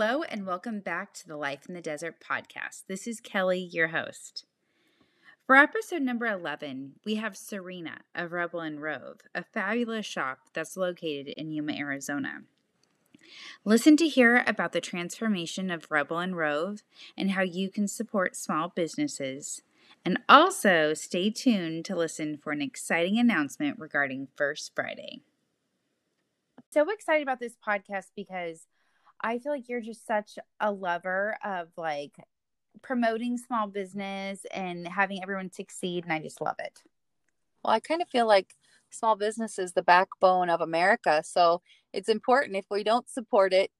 Hello, and welcome back to the Life in the Desert podcast. This is Kelly, your host. For episode number 11, we have Serena of Rebel and Rove, a fabulous shop that's located in Yuma, Arizona. Listen to hear about the transformation of Rebel and Rove and how you can support small businesses. And also stay tuned to listen for an exciting announcement regarding First Friday. So excited about this podcast because I feel like you're just such a lover of like promoting small business and having everyone succeed and I just love it. Well, I kind of feel like small business is the backbone of America. So it's important. If we don't support it,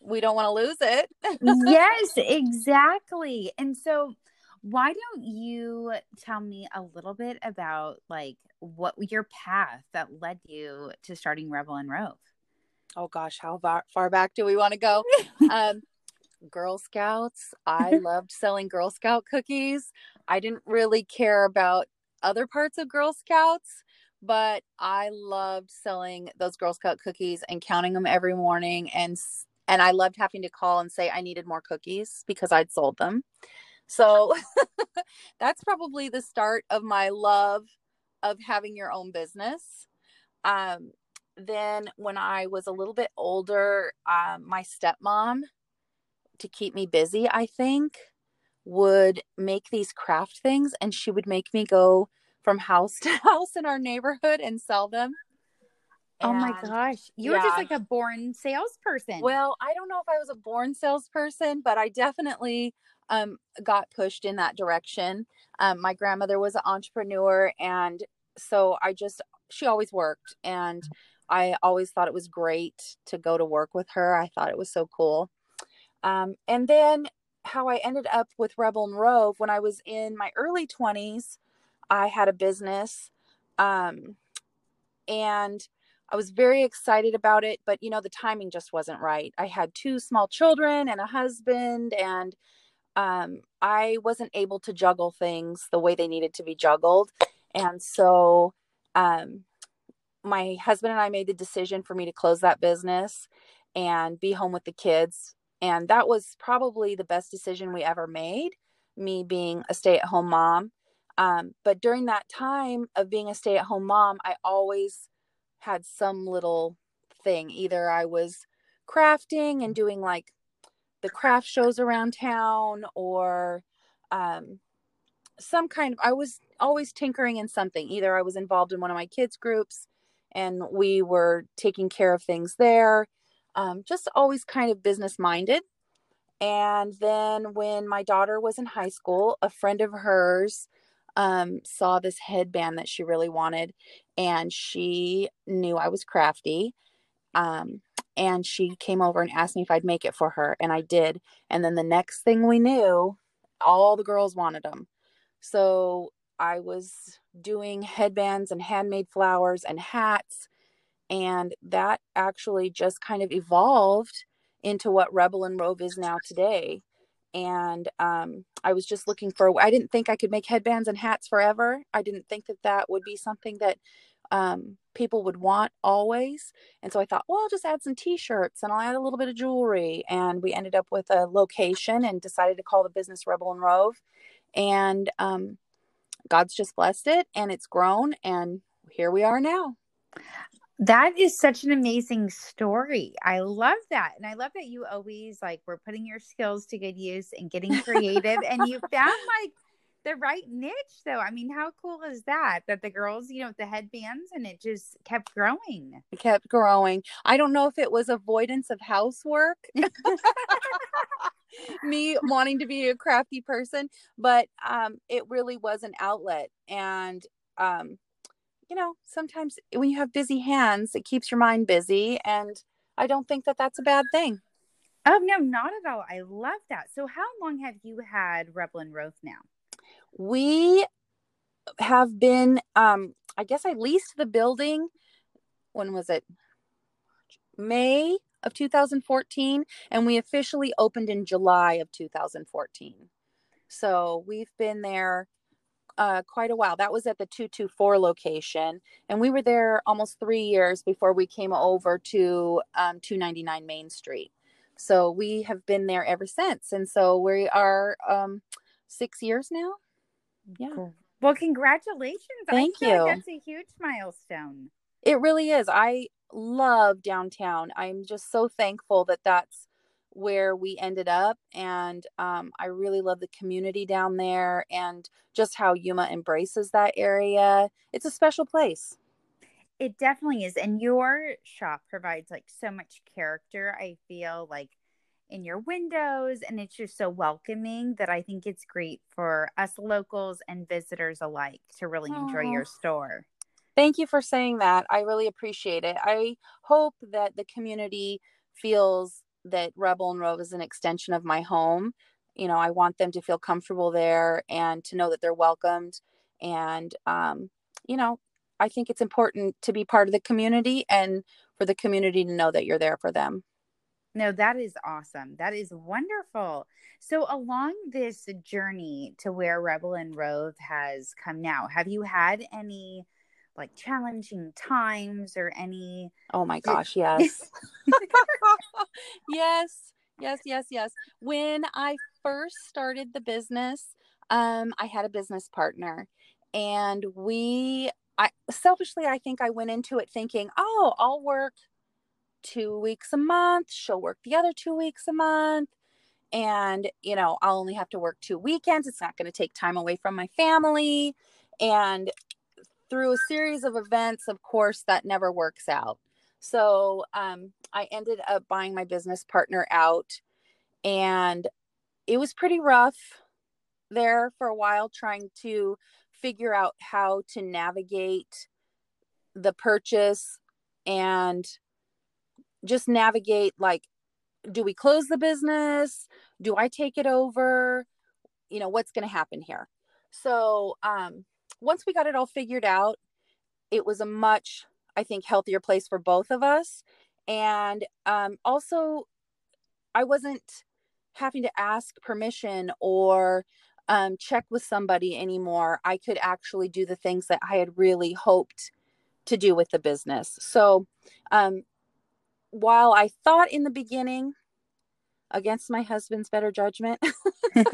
we don't want to lose it. yes, exactly. And so, why don't you tell me a little bit about like what your path that led you to starting Rebel and Rove? Oh gosh, how far, far back do we want to go? um, Girl Scouts. I loved selling Girl Scout cookies. I didn't really care about other parts of Girl Scouts but I loved selling those Girl Scout cookies and counting them every morning and and I loved having to call and say I needed more cookies because I'd sold them. So that's probably the start of my love of having your own business. Um, then when I was a little bit older, um, my stepmom, to keep me busy, I think, would make these craft things and she would make me go from house to house in our neighborhood and sell them. And, oh my gosh. You yeah. were just like a born salesperson. Well, I don't know if I was a born salesperson, but I definitely um, got pushed in that direction. Um, my grandmother was an entrepreneur. And so I just, she always worked. And I always thought it was great to go to work with her. I thought it was so cool. Um, and then how I ended up with Rebel and Rove when I was in my early 20s I had a business. Um, and I was very excited about it, but you know, the timing just wasn't right. I had two small children and a husband, and um, I wasn't able to juggle things the way they needed to be juggled. And so, um, my husband and I made the decision for me to close that business and be home with the kids. And that was probably the best decision we ever made, me being a stay at home mom. Um, but during that time of being a stay at home mom, I always had some little thing. Either I was crafting and doing like the craft shows around town or um, some kind of, I was always tinkering in something. Either I was involved in one of my kids' groups and we were taking care of things there. Um, just always kind of business minded. And then when my daughter was in high school, a friend of hers um, saw this headband that she really wanted, and she knew I was crafty. Um, and she came over and asked me if I'd make it for her, and I did. And then the next thing we knew, all the girls wanted them. So I was doing headbands and handmade flowers and hats. And that actually just kind of evolved into what Rebel and Rove is now today and um, I was just looking for. I didn't think I could make headbands and hats forever. I didn't think that that would be something that um, people would want always. And so I thought, well, I'll just add some T-shirts and I'll add a little bit of jewelry. And we ended up with a location and decided to call the business Rebel and Rove. And um, God's just blessed it, and it's grown, and here we are now. That is such an amazing story. I love that. And I love that you always like were putting your skills to good use and getting creative and you found like the right niche though. I mean, how cool is that? That the girls, you know, the headbands and it just kept growing. It kept growing. I don't know if it was avoidance of housework. me wanting to be a crafty person, but um it really was an outlet and um you know, sometimes when you have busy hands, it keeps your mind busy. And I don't think that that's a bad thing. Oh, no, not at all. I love that. So, how long have you had Rebel and Rove now? We have been, um, I guess I leased the building. When was it? May of 2014. And we officially opened in July of 2014. So, we've been there uh, quite a while. That was at the 224 location. And we were there almost three years before we came over to um, 299 Main Street. So we have been there ever since. And so we are um, six years now. Yeah. Well, congratulations. Thank you. Like that's a huge milestone. It really is. I love downtown. I'm just so thankful that that's where we ended up. And um, I really love the community down there and just how Yuma embraces that area. It's a special place. It definitely is. And your shop provides like so much character. I feel like in your windows and it's just so welcoming that I think it's great for us locals and visitors alike to really Aww. enjoy your store. Thank you for saying that. I really appreciate it. I hope that the community feels that Rebel and Rove is an extension of my home. You know, I want them to feel comfortable there and to know that they're welcomed. And, um, you know, I think it's important to be part of the community and for the community to know that you're there for them. No, that is awesome. That is wonderful. So, along this journey to where Rebel and Rove has come now, have you had any like challenging times or any oh my gosh yes. Yes yes yes yes. When i first started the business um i had a business partner and we i selfishly i think i went into it thinking oh i'll work two weeks a month she'll work the other two weeks a month and you know i'll only have to work two weekends it's not going to take time away from my family and through a series of events, of course, that never works out. So um, I ended up buying my business partner out, and it was pretty rough there for a while trying to figure out how to navigate the purchase and just navigate like do we close the business? Do i take it over? You know what's going to happen here? So um once we got it all figured out, it was a much, I think, healthier place for both of us. And um, also, I wasn't having to ask permission or um, check with somebody anymore. I could actually do the things that I had really hoped to do with the business. So, um, while I thought in the beginning against my husband's better judgment.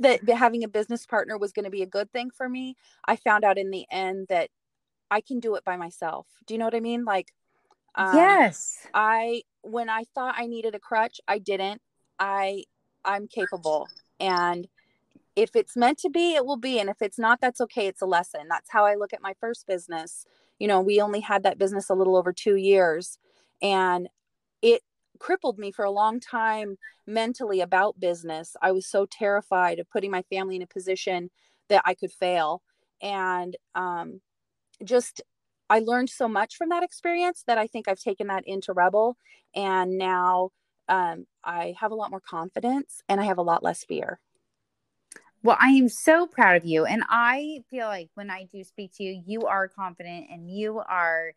That having a business partner was going to be a good thing for me. I found out in the end that i can do it by myself. Do you know what i mean? Like um, yes. I when i thought i needed a crutch i didn't. I i'm capable. And if it's meant to be it will be. And if it's not that's okay. It's a lesson. That's how i look at my first business. You know we only had that business a little over two years. And crippled me for a long time mentally about business. I was so terrified of putting my family in a position that I could fail. And um, just, I learned so much from that experience that I think I've taken that into Rebel. And now um, I have a lot more confidence and I have a lot less fear. Well, I am so proud of you. And I feel like when I do speak to you, you are confident and you are,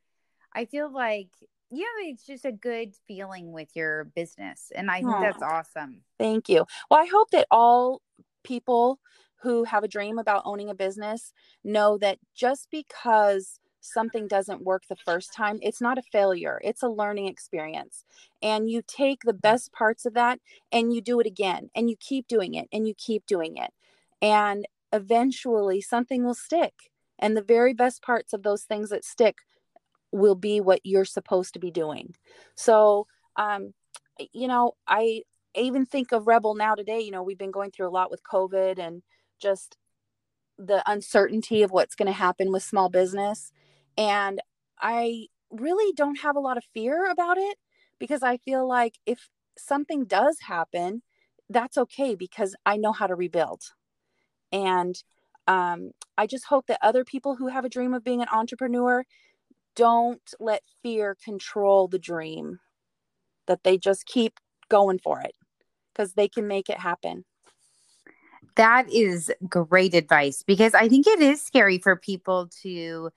I feel like yeah, it's just a good feeling with your business. And I think that's awesome. Thank you. Well, I hope that all people who have a dream about owning a business know that just because something doesn't work the first time, it's not a failure, it's a learning experience. And you take the best parts of that and you do it again, and you keep doing it, and you keep doing it. And eventually something will stick. And the very best parts of those things that stick will be what you're supposed to be doing. So, um, you know, I even think of Rebel now today. You know, we've been going through a lot with COVID and just the uncertainty of what's going to happen with small business. And I really don't have a lot of fear about it because I feel like if something does happen, that's okay because I know how to rebuild. And um, I just hope that other people who have a dream of being an entrepreneur don't let fear control the dream, that they just keep going for it because they can make it happen. That is great advice because I think it is scary for people to, you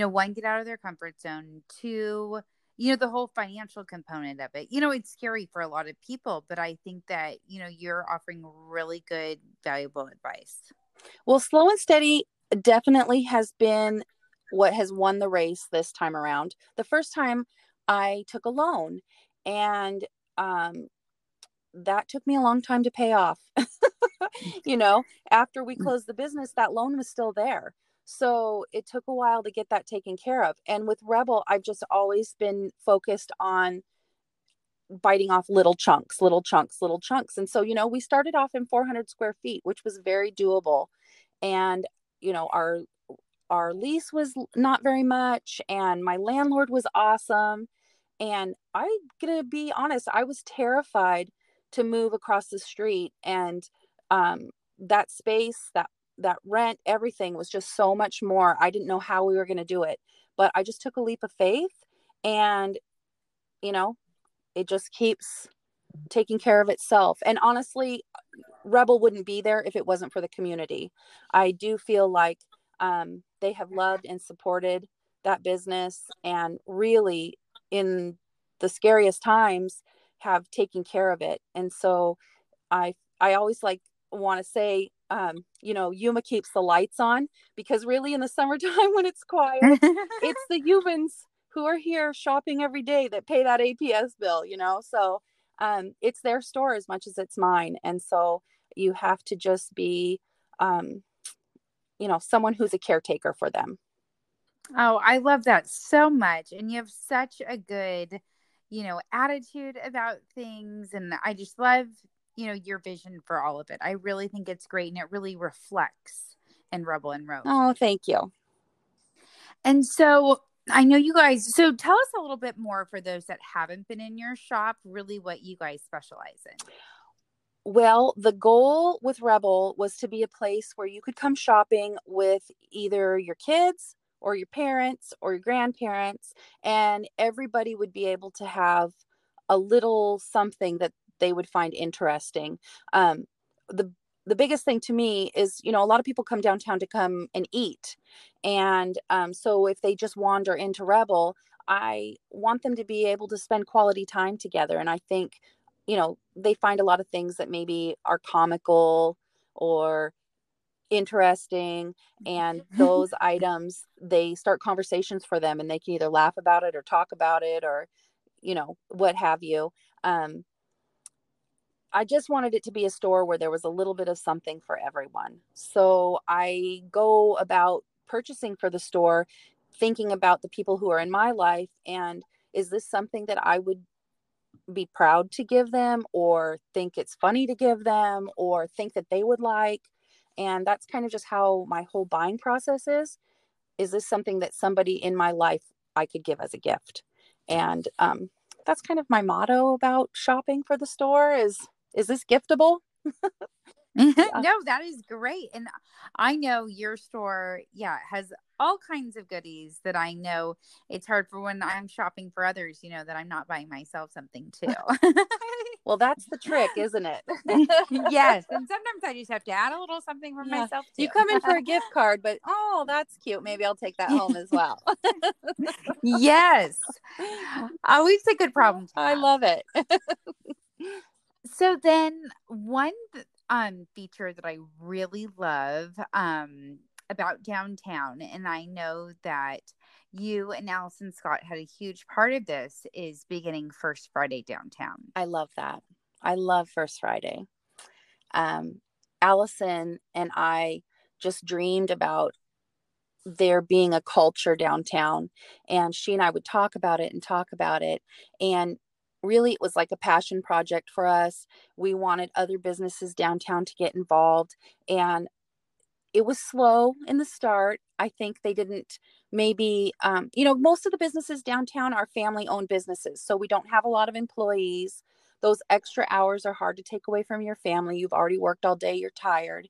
know, one, get out of their comfort zone, two, you know, the whole financial component of it. You know, it's scary for a lot of people, but I think that, you know, you're offering really good, valuable advice. Well, slow and steady definitely has been what has won the race this time around. The first time I took a loan and um, that took me a long time to pay off. you know, after we mm. closed the business, that loan was still there. So it took a while to get that taken care of. And with Rebel, I've just always been focused on biting off little chunks, little chunks, little chunks. And so, you know, we started off in 400 square feet, which was very doable. And, you know, our our lease was not very much and my landlord was awesome. And I'm to be honest, I was terrified to move across the street and um, that space, that that rent, everything was just so much more. I didn't know how we were going to do it, but I just took a leap of faith and you know, it just keeps taking care of itself. And honestly, Rebel wouldn't be there if it wasn't for the community. I do feel like um, they have loved and supported that business and really in the scariest times have taken care of it. And so I I always like want to say um, you know, Yuma keeps the lights on because really in the summertime when it's quiet, it's the Yumans who are here shopping every day that pay that APS bill, you know? So um, it's their store as much as it's mine. And so you have to just be, um, you know, someone who's a caretaker for them. Oh, I love that so much. And you have such a good, you know, attitude about things. And I just love you know your vision for all of it i really think it's great and it really reflects in rebel and rove oh thank you and so i know you guys so tell us a little bit more for those that haven't been in your shop really what you guys specialize in well, the goal with Rebel was to be a place where you could come shopping with either your kids or your parents or your grandparents, and everybody would be able to have a little something that they would find interesting. Um, the the biggest thing to me is you know a lot of people come downtown to come and eat and um, so if they just wander into rebel i want them to be able to spend quality time together and i think you know they find a lot of things that maybe are comical or interesting and those items they start conversations for them and they can either laugh about it or talk about it or you know what have you um, I just wanted it to be a store where there was a little bit of something for everyone. So I go about purchasing for the store thinking about the people who are in my life and is this something that I would be proud to give them or think it's funny to give them or think that they would like. And that's kind of just how my whole buying process is. Is this something that somebody in my life I could give as a gift? And um, that's kind of my motto about shopping for the store is is this giftable? Mm-hmm. no, that is great. And I know your store, yeah, has all kinds of goodies that I know it's hard for when I'm shopping for others, you know, that I'm not buying myself something too. well, that's the trick, isn't it? yes. And sometimes I just have to add a little something for yeah. myself too. You come in for a gift card, but oh, that's cute. Maybe I'll take that home as well. yes. Uh, Always a good problem. I love it so then one um feature that I really love um about downtown and I know that you and Allison Scott had a huge part of this is beginning First Friday downtown. I love that. I love First Friday. Um Allison and I just dreamed about there being a culture downtown and she and I would talk about it and talk about it and really it was like a passion project for us. We wanted other businesses downtown to get involved and it was slow in the start. I think they didn't maybe um, you know most of the businesses downtown are family owned businesses so we don't have a lot of employees. Those extra hours are hard to take away from your family. You've already worked all day you're tired.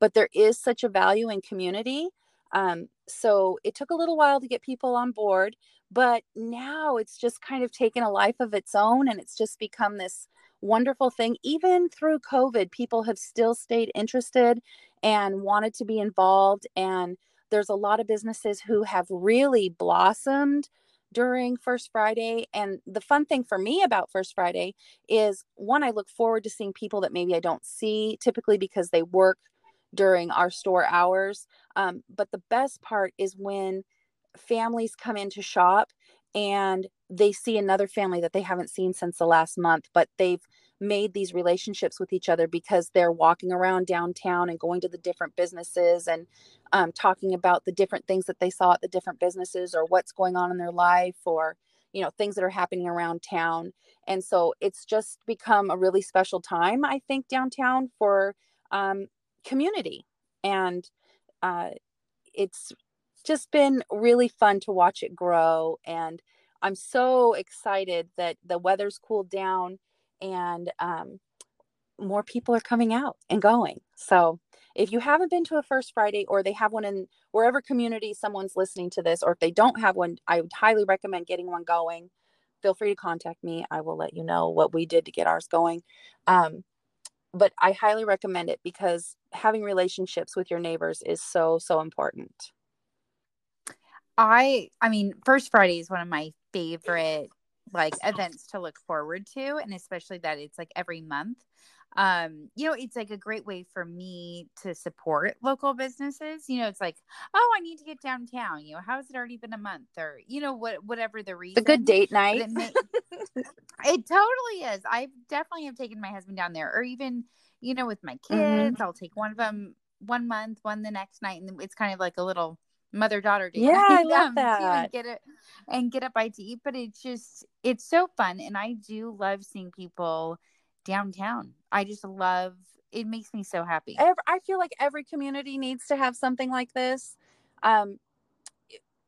But there is such a value in community um, so it took a little while to get people on board but now it's just kind of taken a life of its own and it's just become this wonderful thing. Even through COVID, people have still stayed interested and wanted to be involved. And there's a lot of businesses who have really blossomed during First Friday. And the fun thing for me about First Friday is one, I look forward to seeing people that maybe I don't see typically because they work during our store hours. Um, but the best part is when families come in to shop and they see another family that they haven't seen since the last month, but they've made these relationships with each other because they're walking around downtown and going to the different businesses and um, talking about the different things that they saw at the different businesses or what's going on in their life or you know things that are happening around town and so it's just become a really special time i think downtown for um, community. And uh, it's just been really fun to watch it grow. And i'm so excited that the weather's cooled down and um, more people are coming out and going. So if you haven't been to a first friday or they have one in wherever community someone's listening to this or if they don't have one i would highly recommend getting one going. Feel free to contact me. I will let you know what we did to get ours going. Um, but i highly recommend it because having relationships with your neighbors is so so important I I mean, First Friday is one of my favorite like events to look forward to and especially that it's like every month. Um, you know, it's like a great way for me to support local businesses. You know, it's like, oh, I need to get downtown. You know, how has it already been a month or you know what whatever the reason. The good date night. It, may, it totally is. I definitely have taken my husband down there or even, you know, with my mm-hmm. kids, mm-hmm. I'll take one of them one month, one the next night and it's kind of like a little mother daughter date. Yeah, I love um, that. get it and get a bite to eat. But it's just it's so fun, and I do love seeing people downtown. I just love it. Makes me so happy. I feel like every community needs to have something like this. Um,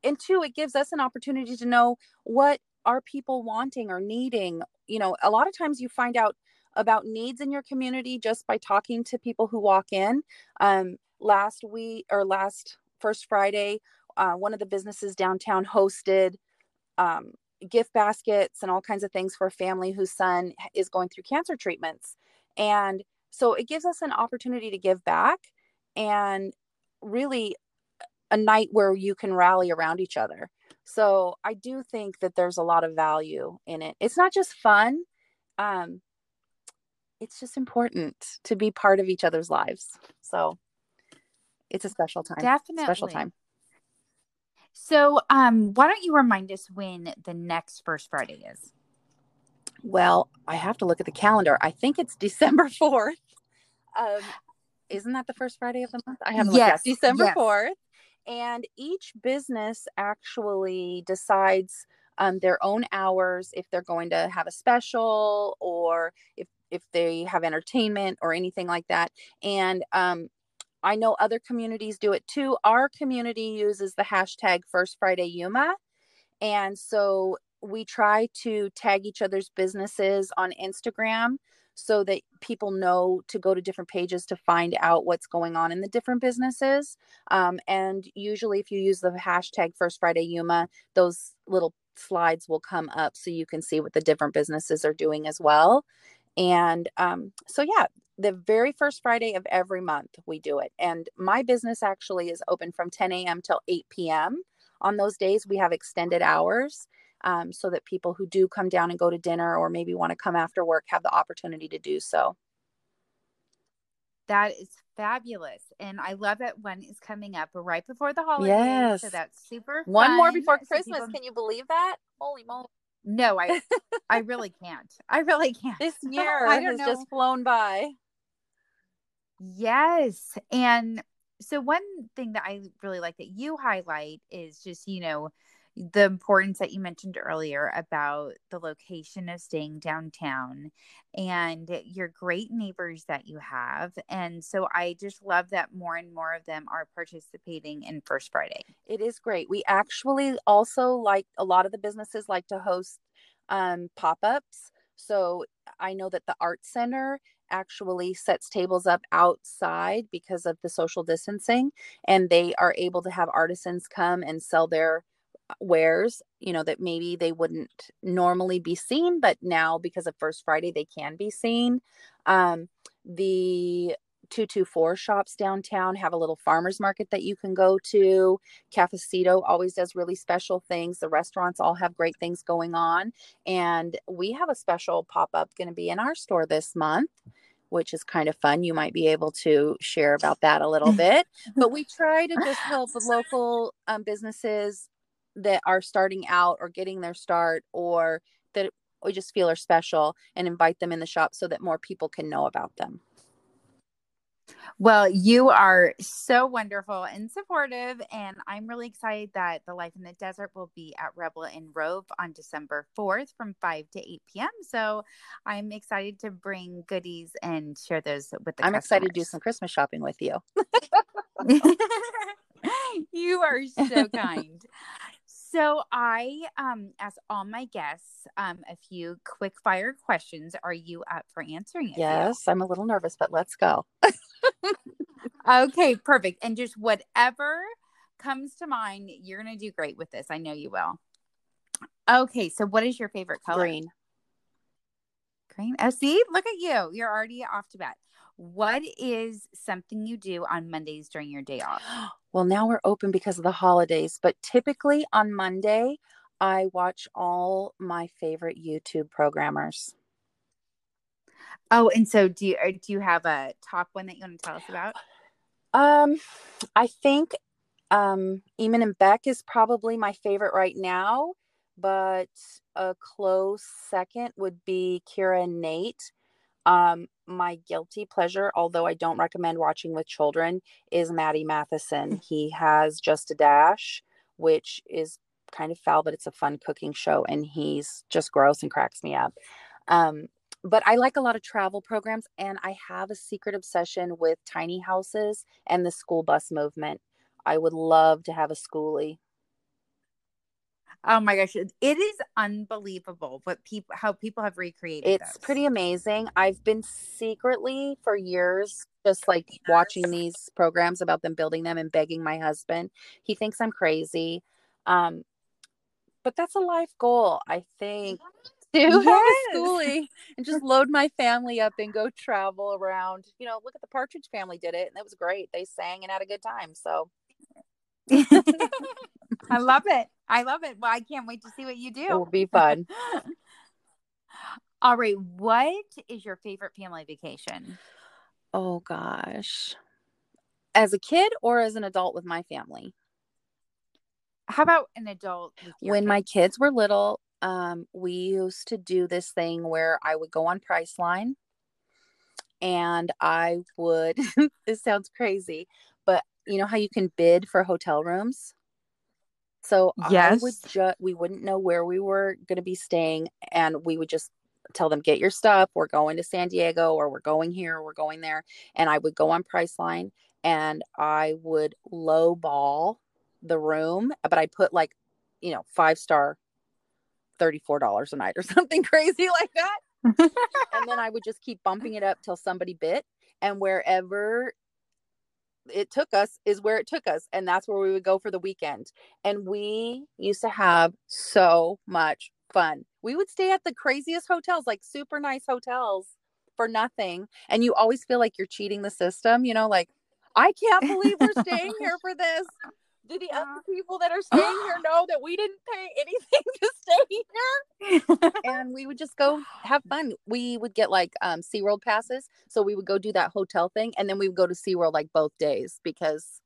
and two, it gives us an opportunity to know what are people wanting or needing. You know, a lot of times you find out about needs in your community just by talking to people who walk in. Um, last week or last first Friday, uh, one of the businesses downtown hosted um, gift baskets and all kinds of things for a family whose son is going through cancer treatments. And so it gives us an opportunity to give back and really a night where you can rally around each other. So I do think that there's a lot of value in it. It's not just fun. Um, it's just important to be part of each other's lives. So it's a special time. Definitely. Special time. So, um, why don't you remind us when the next First Friday is? Well, I have to look at the calendar. I think it's December 4th. Um, isn't that the first Friday of the month? I haven't yes. looked at December yes. 4th. And each business actually decides um, their own hours if they're going to have a special or if if they have entertainment or anything like that. And um, I know other communities do it too. Our community uses the hashtag First Friday Yuma. And so we try to tag each other's businesses on Instagram so that people know to go to different pages to find out what's going on in the different businesses. Um, and usually, if you use the hashtag First Friday Yuma, those little slides will come up so you can see what the different businesses are doing as well. And um, so, yeah, the very first Friday of every month we do it. And my business actually is open from 10 a.m. till 8 p.m. On those days, we have extended hours um, so that people who do come down and go to dinner or maybe want to come after work have the opportunity to do so. That is fabulous. And I love that one is coming up right before the holidays. Yes. So that's super One fun. more before Christmas. People... Can you believe that? Holy moly. No, I I really can't. I really can't. This year has know. just flown by. Yes. And so one thing that I really like that you highlight is just, you know, the importance that you mentioned earlier about the location of staying downtown and your great neighbors that you have. And so I just love that more and more of them are participating in First Friday. It is great. We actually also like a lot of the businesses like to host um, pop ups. So I know that the Art Center actually sets tables up outside because of the social distancing, and they are able to have artisans come and sell their wares, you know, that maybe they wouldn't normally be seen, but now because of First Friday, they can be seen. Um, the 224 shops downtown have a little farmers market that you can go to. Cafecito always does really special things. The restaurants all have great things going on. And we have a special pop up going to be in our store this month. Which is kind of fun. You might be able to share about that a little bit. but we try to just help local um, businesses that are starting out or getting their start or that we just feel are special and invite them in the shop so that more people can know about them. Well, you are so wonderful and supportive, and I'm really excited that the Life in the Desert will be at Rebel and Rove on December 4th from 5 to 8 p.m. So I'm excited to bring goodies and share those with the I'm customers. excited to do some Christmas shopping with you. you are so kind. So I um asked all my guests um a few quick fire questions. Are you up for answering it? Yes, I'm a little nervous, but let's go. okay, perfect. And just whatever comes to mind, you're gonna do great with this. I know you will. Okay, so what is your favorite color? Green. Green. Oh, see, look at you. You're already off to bat. What is something you do on Mondays during your day off? Well, now we're open because of the holidays, but typically on Monday, I watch all my favorite YouTube programmers. Oh, and so do you uh, do you have a top one that you want to tell us about? Um, I think um Eamon and Bec is probably my favorite right now, but a close second would be Kara and Nate. Um, my guilty pleasure, although I don't recommend watching with children, is Matty Matheson. He has Just a Dash, which is kind of foul, but it's a fun cooking show, and he's just gross and cracks me up. Um, but I like a lot of travel programs, and I have a secret obsession with tiny houses and the school bus movement. I would love to have a schoolie. Oh my gosh, it is unbelievable what people how people have recreated. It's those. pretty amazing. I've been secretly for years just like yes. watching these programs about them building them and begging my husband. He thinks I'm crazy. Um but that's a life goal, I think. To yes. have a schoolie and just load my family up and go travel around. You know, look at the Partridge family did it and it was great. They sang and had a good time. So I love it. I love it. Well, I can't wait to see what you do. It will be fun. All right. What is your favorite family vacation? Oh, gosh. As a kid or as an adult with my family? How about an adult? when my kids were little, um, we used to do this thing where I would go on Priceline and I would, this sounds crazy, but you know how you can bid for hotel rooms? So yes. I would just we wouldn't know where we were going to be staying and we would just tell them get your stuff, we're going to San Diego or we're going here, or we're going there and I would go on Priceline and I would lowball the room, but I put like, you know, 5 star $34 a night or something crazy like that. and then I would just keep bumping it up till somebody bit and wherever it took us is where it took us and that's where we would go for the weekend and we used to have so much fun. We would stay at the craziest hotels like super nice hotels for nothing and you always feel like you're cheating the system you know like i can't believe we're staying here for this do the other people that are staying here know that we didn't pay anything to stay here? and we would just go have fun. We would get like um SeaWorld passes. So we would go do that hotel thing and then we would go to SeaWorld like both days because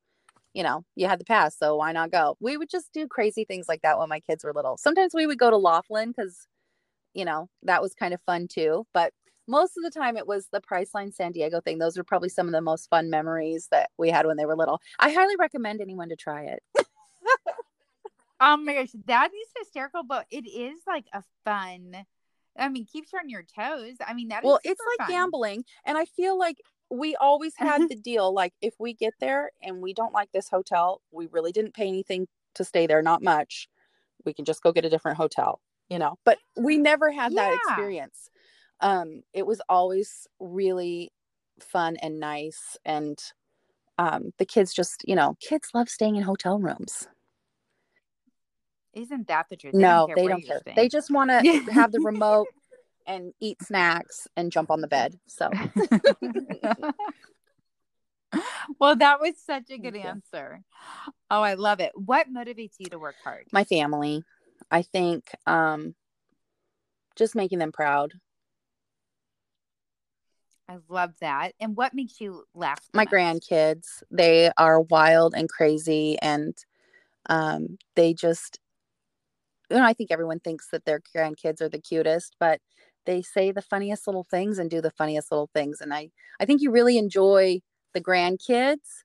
you know, you had the pass, so why not go? We would just do crazy things like that when my kids were little. Sometimes we would go to Laughlin because, you know, that was kind of fun too. But most of the time it was the Priceline San Diego thing. Those are probably some of the most fun memories that we had when they were little. I highly recommend anyone to try it. oh my gosh, that is hysterical, but it is like a fun. I mean, keeps you on your toes. I mean, that well, it's like fun. gambling, and I feel like we always had the deal. Like, if we get there and we don't like this hotel, we really didn't pay anything to stay there, not much. We can just go get a different hotel, you know. But we never had yeah. that experience um, it was always really fun and nice. And um, the kids just, you know, kids love staying in hotel rooms. Isn't that the truth? They no, don't they don't care. They just want to have the remote and eat snacks and jump on the bed. So. well, that was such a good answer. Oh, I love it. What motivates you to work hard? My family. I think um, just making them proud. I love that. And what makes you laugh? My most? grandkids. They are wild and crazy and um, they just you know, I think everyone thinks that their grandkids are the cutest, but they say the funniest little things and do the funniest little things. And I, I think you really enjoy the grandkids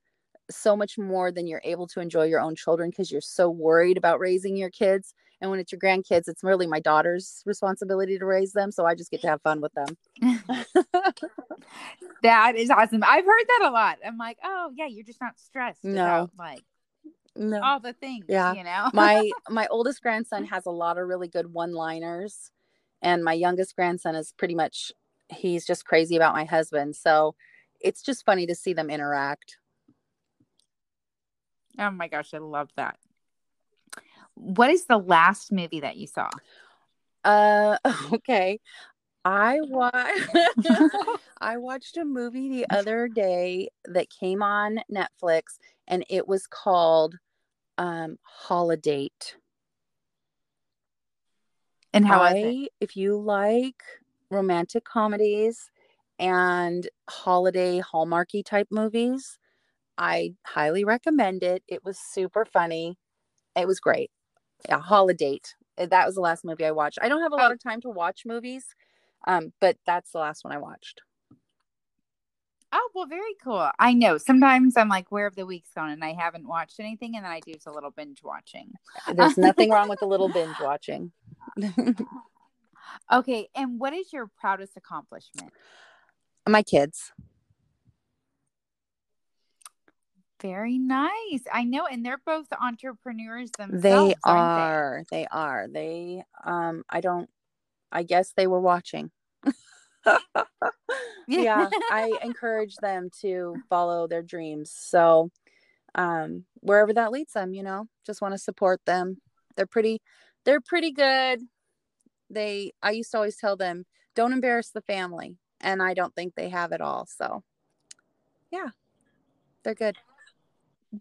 so much more than you're able to enjoy your own children because you're so worried about raising your kids. And when it's your grandkids, it's really my daughter's responsibility to raise them. So I just get to have fun with them. that is awesome. I've heard that a lot. I'm like, oh yeah, you're just not stressed No. about like No. all the things. Yeah. You know? my my oldest grandson has a lot of really good one liners and my youngest grandson is pretty much he's just crazy about my husband so it's just funny to see them interact oh my gosh, I love that. What is the last movie that you saw? uh okay i watched i watched a movie the other day that came on netflix and it was called um holiday And how I, if you like romantic comedies and holiday hallmarky type movies, I highly recommend it. It was super funny. It was great. Yeah, Holiday. That was the last movie I watched. I don't have a lot Oh. of time to watch movies, um, but that's the last one I watched. Oh, well, very cool. I know. Sometimes I'm like, where have the week's gone? And I haven't watched anything. And then I do a little binge watching. There's nothing wrong with a little binge watching. Okay. And what is your proudest accomplishment? My kids. Very nice. I know. And they're both entrepreneurs themselves. They are. They are. They um I don't I guess they were watching. yeah, I encourage them to follow their dreams. So um wherever that leads them, you know, just want to support them. They're pretty they're pretty good. They I used to always tell them, don't embarrass the family. And I don't think they have it all. So yeah. They're good.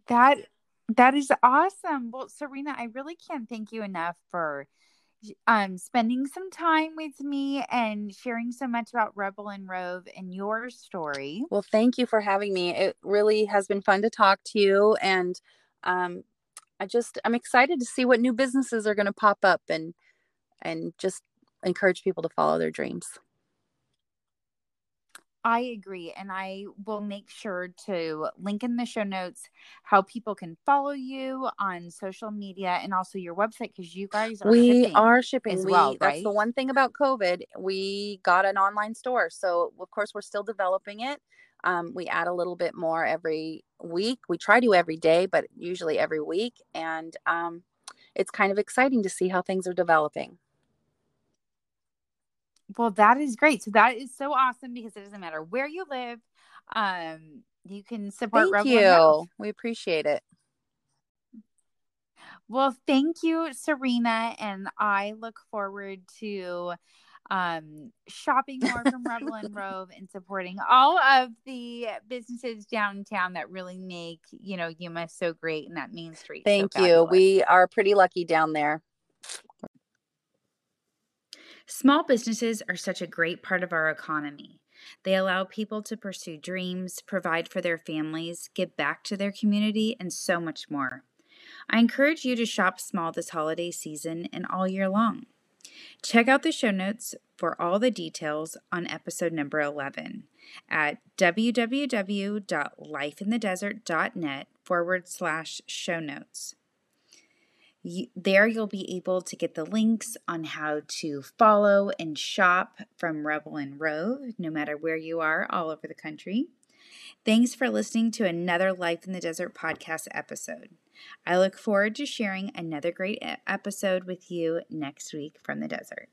That that is awesome. Well, Serena, I really can't thank you enough for um spending some time with me and sharing so much about Rebel and Rove and your story. Well, thank you for having me. It really has been fun to talk to you and um I just I'm excited to see what new businesses are going to pop up and and just encourage people to follow their dreams. I agree. And I will make sure to link in the show notes how people can follow you on social media and also your website because you guys are we shipping. are shipping as we, well, that's the one thing about covid we got an online store so of course we're still developing it um, we add a little bit more every week we try to every day but usually every week and um, it's kind of exciting to see how things are developing Well, that is great. So that is so awesome because it doesn't matter where you live. Um, you can support thank Rebel you we appreciate it Well, thank you, Serena, and I look forward to um shopping more from Rebel and Rove and supporting all of the businesses downtown that really make you know Yuma so great and that Main Street. so thank you we are pretty lucky down there Small businesses are such a great part of our economy. They allow people to pursue dreams, provide for their families, give back to their community, and so much more. I encourage you to shop small this holiday season and all year long. Check out the show notes for all the details on episode number 11 at www.lifeinthedesert.net forward slash show notes. You, there, you'll be able to get the links on how to follow and shop from Rebel and Rove, no matter where you are, all over the country. Thanks for listening to another Life in the Desert podcast episode. I look forward to sharing another great episode with you next week from the desert.